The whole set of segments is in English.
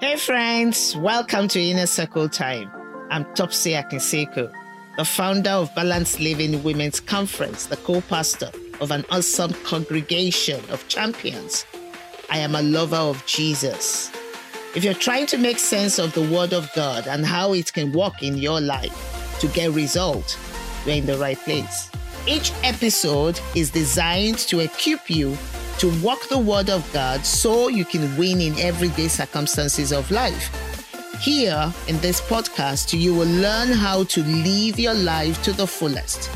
Hey friends, welcome to Inner Circle Time. I'm Topsy Akinseko, the founder of Balanced Living Women's Conference, the co-pastor of an awesome congregation of champions. I am a lover of Jesus. If you're trying to make sense of the Word of God and how it can work in your life to get results, you're in the right place. Each episode is designed to equip you to walk the Word of God so you can win in everyday circumstances of life. Here in this podcast, you will learn how to live your life to the fullest.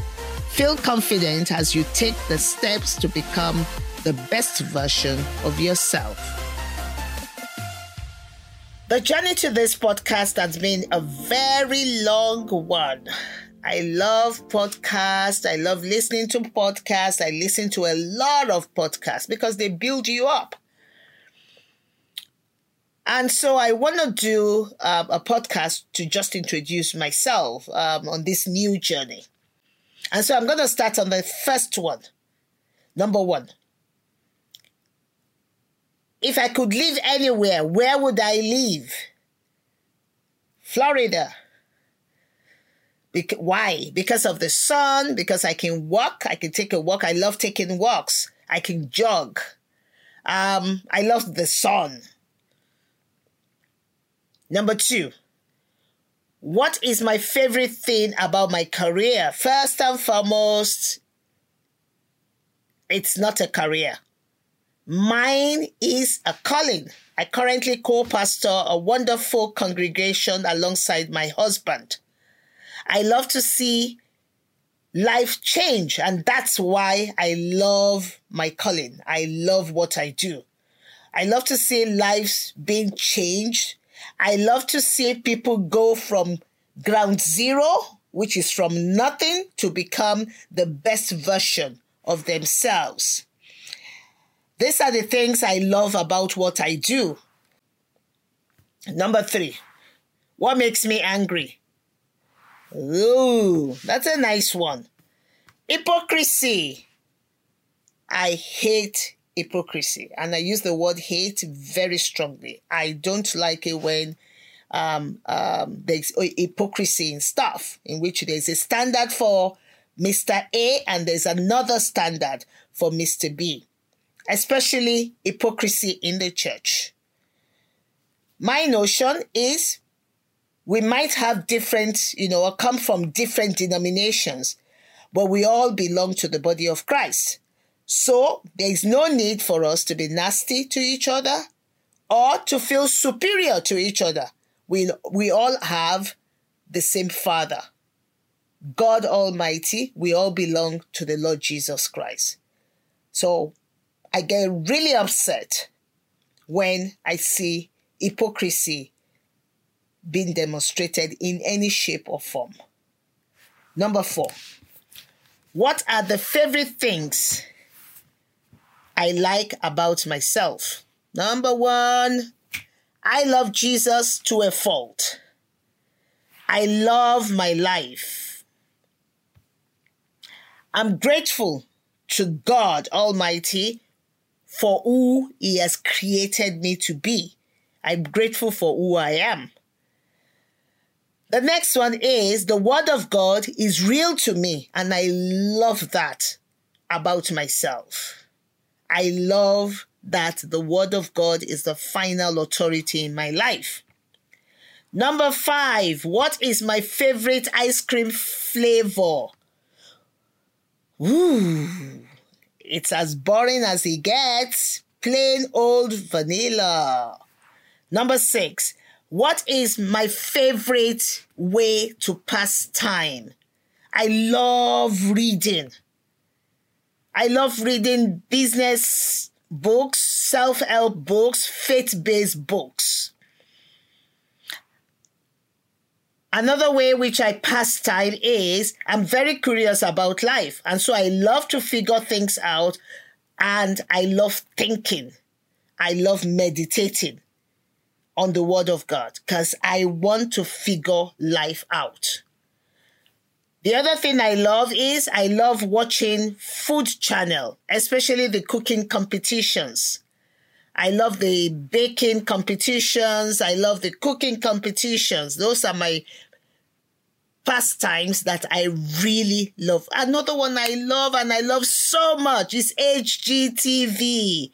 Feel confident as you take the steps to become the best version of yourself. The journey to this podcast has been a very long one. I love podcasts. I love listening to podcasts. I listen to a lot of podcasts because they build you up. And so I want to do um, a podcast to just introduce myself um, on this new journey. And so I'm going to start on the first one. Number one. If I could live anywhere, where would I live? Florida. Why? Because of the sun, because I can walk, I can take a walk. I love taking walks. I can jog. Um, I love the sun. Number two, what is my favorite thing about my career? First and foremost, it's not a career. Mine is a calling. I currently co pastor a wonderful congregation alongside my husband. I love to see life change, and that's why I love my calling. I love what I do. I love to see lives being changed. I love to see people go from ground zero, which is from nothing, to become the best version of themselves. These are the things I love about what I do. Number three, what makes me angry? Ooh, that's a nice one. Hypocrisy. I hate hypocrisy. And I use the word hate very strongly. I don't like it when um, um, there's hypocrisy in stuff, in which there's a standard for Mr. A and there's another standard for Mr. B, especially hypocrisy in the church. My notion is we might have different, you know, or come from different denominations, but we all belong to the body of Christ. So there is no need for us to be nasty to each other or to feel superior to each other. We, we all have the same Father, God Almighty. We all belong to the Lord Jesus Christ. So I get really upset when I see hypocrisy being demonstrated in any shape or form. Number four, what are the favorite things I like about myself? Number one, I love Jesus to a fault. I love my life. I'm grateful to God Almighty for who He has created me to be. I'm grateful for who I am. The next one is the word of God is real to me, and I love that about myself. I love that the word of God is the final authority in my life. Number five, what is my favorite ice cream flavor? Ooh, it's as boring as it gets. Plain old vanilla. Number six, what is my favorite way to pass time? I love reading. I love reading business books, self help books, faith based books. Another way which I pass time is I'm very curious about life. And so I love to figure things out and I love thinking. I love meditating on the Word of God because I want to figure life out. The other thing I love is I love watching food channel, especially the cooking competitions. I love the baking competitions. I love the cooking competitions. Those are my pastimes that I really love. Another one I love and I love so much is HGTV.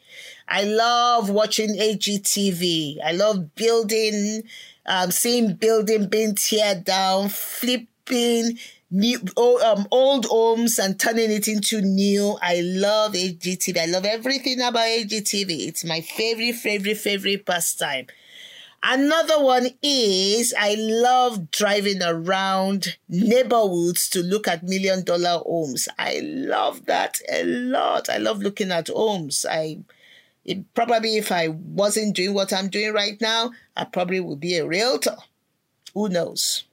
I love watching HGTV. I love building, um, seeing building being teared down, flipping new um, old homes and turning it into new. I love HGTV. I love everything about HGTV. It's my favorite, favorite, favorite pastime. Another one is I love driving around neighborhoods to look at million dollar homes. I love that a lot. I love looking at homes. I it, probably if I wasn't doing what I'm doing right now, I probably would be a realtor. Who knows?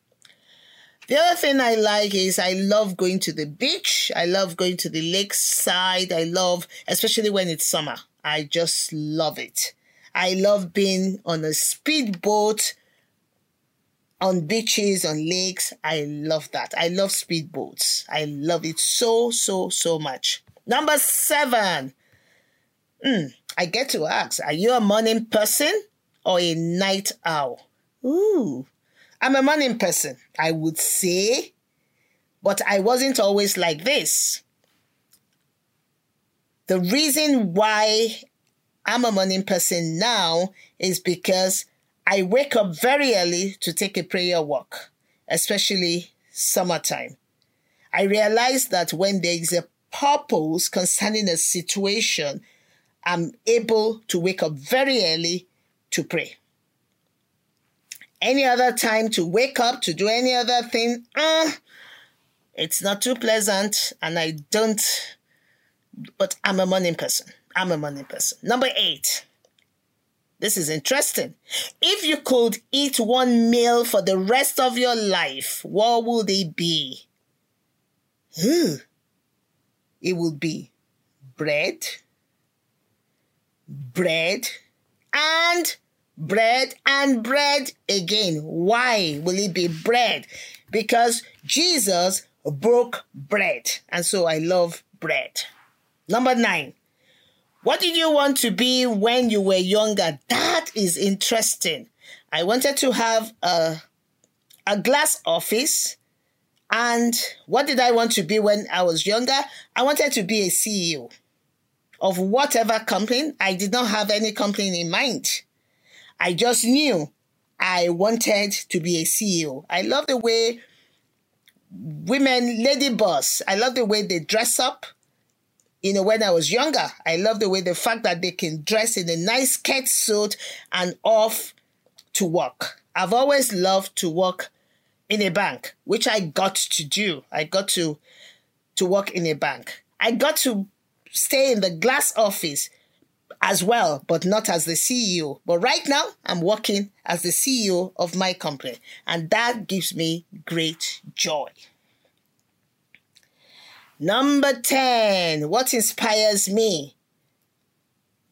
The other thing I like is I love going to the beach. I love going to the lakeside. I love, especially when it's summer. I just love it. I love being on a speedboat on beaches, on lakes. I love that. I love speedboats. I love it so, so, so much. Number seven. Mm, I get to ask, are you a morning person or a night owl? Ooh, I'm a morning person, I would say, but I wasn't always like this. The reason why I'm a morning person now is because I wake up very early to take a prayer walk, especially summertime. I realize that when there is a purpose concerning a situation, I'm able to wake up very early to pray. Any other time to wake up to do any other thing, uh, it's not too pleasant, and I don't, but I'm a morning person. I'm a morning person. Number eight. This is interesting. If you could eat one meal for the rest of your life, what would it be? It would be bread, bread, and bread and bread again. Why will it be bread? Because Jesus broke bread. And so I love bread. Number nine. What did you want to be when you were younger? That is interesting. I wanted to have a, a glass office. And what did I want to be when I was younger? I wanted to be a CEO of whatever company. I did not have any company in mind. I just knew I wanted to be a CEO. I love the way women, lady boss, I love the way they dress up you know, when I was younger, I love the way the fact that they can dress in a nice skirt suit and off to work. I've always loved to work in a bank, which I got to do. I got to to work in a bank. I got to stay in the glass office as well, but not as the CEO. But right now, I'm working as the CEO of my company, and that gives me great joy. Number 10, what inspires me?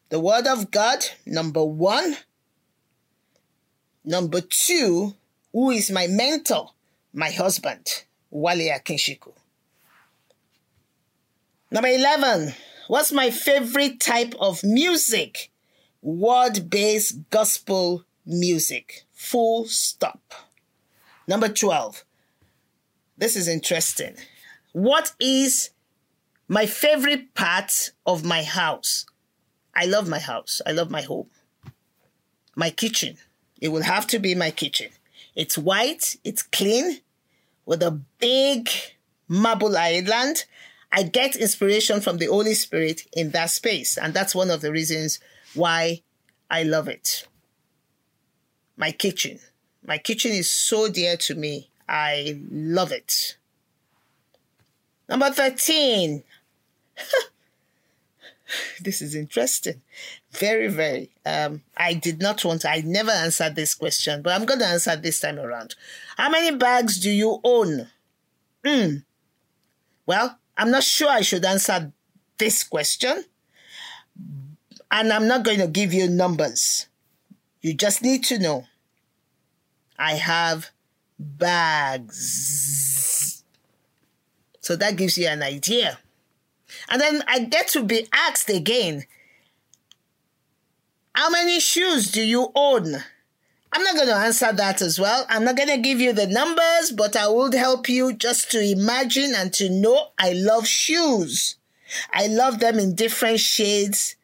The Word of God, number one. Number two, who is my mentor? My husband, Wale Akinshiku. Number 11, what's my favorite type of music? Word based gospel music. Full stop. Number 12, this is interesting. What is my favorite part of my house? I love my house. I love my home. My kitchen. It will have to be my kitchen. It's white, it's clean, with a big marble island. I get inspiration from the Holy Spirit in that space. And that's one of the reasons why I love it. My kitchen. My kitchen is so dear to me. I love it. Number 13. this is interesting. Very, very. Um, I did not want to, I never answered this question, but I'm going to answer this time around. How many bags do you own? Hmm. Well, I'm not sure I should answer this question. And I'm not going to give you numbers. You just need to know I have bags. So that gives you an idea. And then I get to be asked again How many shoes do you own? I'm not going to answer that as well. I'm not going to give you the numbers, but I will help you just to imagine and to know I love shoes. I love them in different shades.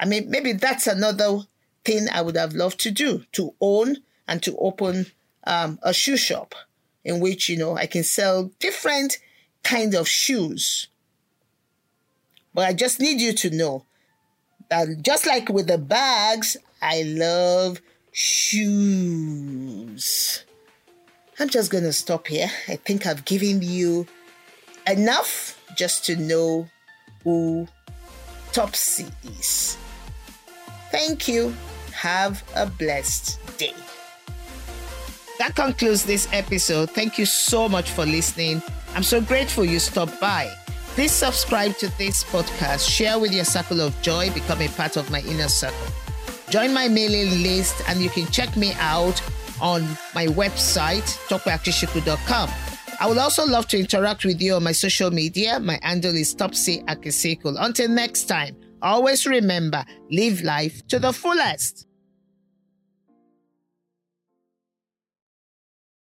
I mean, maybe that's another thing I would have loved to do to own and to open um, a shoe shop in which, you know, I can sell different kind of shoes. But I just need you to know that just like with the bags, I love shoes. I'm just going to stop here. I think I've given you enough just to know who Topsy is. Thank you. Have a blessed day. That concludes this episode. Thank you so much for listening. I'm so grateful you stopped by. Please subscribe to this podcast, share with your circle of joy, become a part of my inner circle. Join my mailing list, and you can check me out on my website, tokweakishiku.com. I would also love to interact with you on my social media. My handle is Topsy Akisekul. Until next time, always remember live life to the fullest.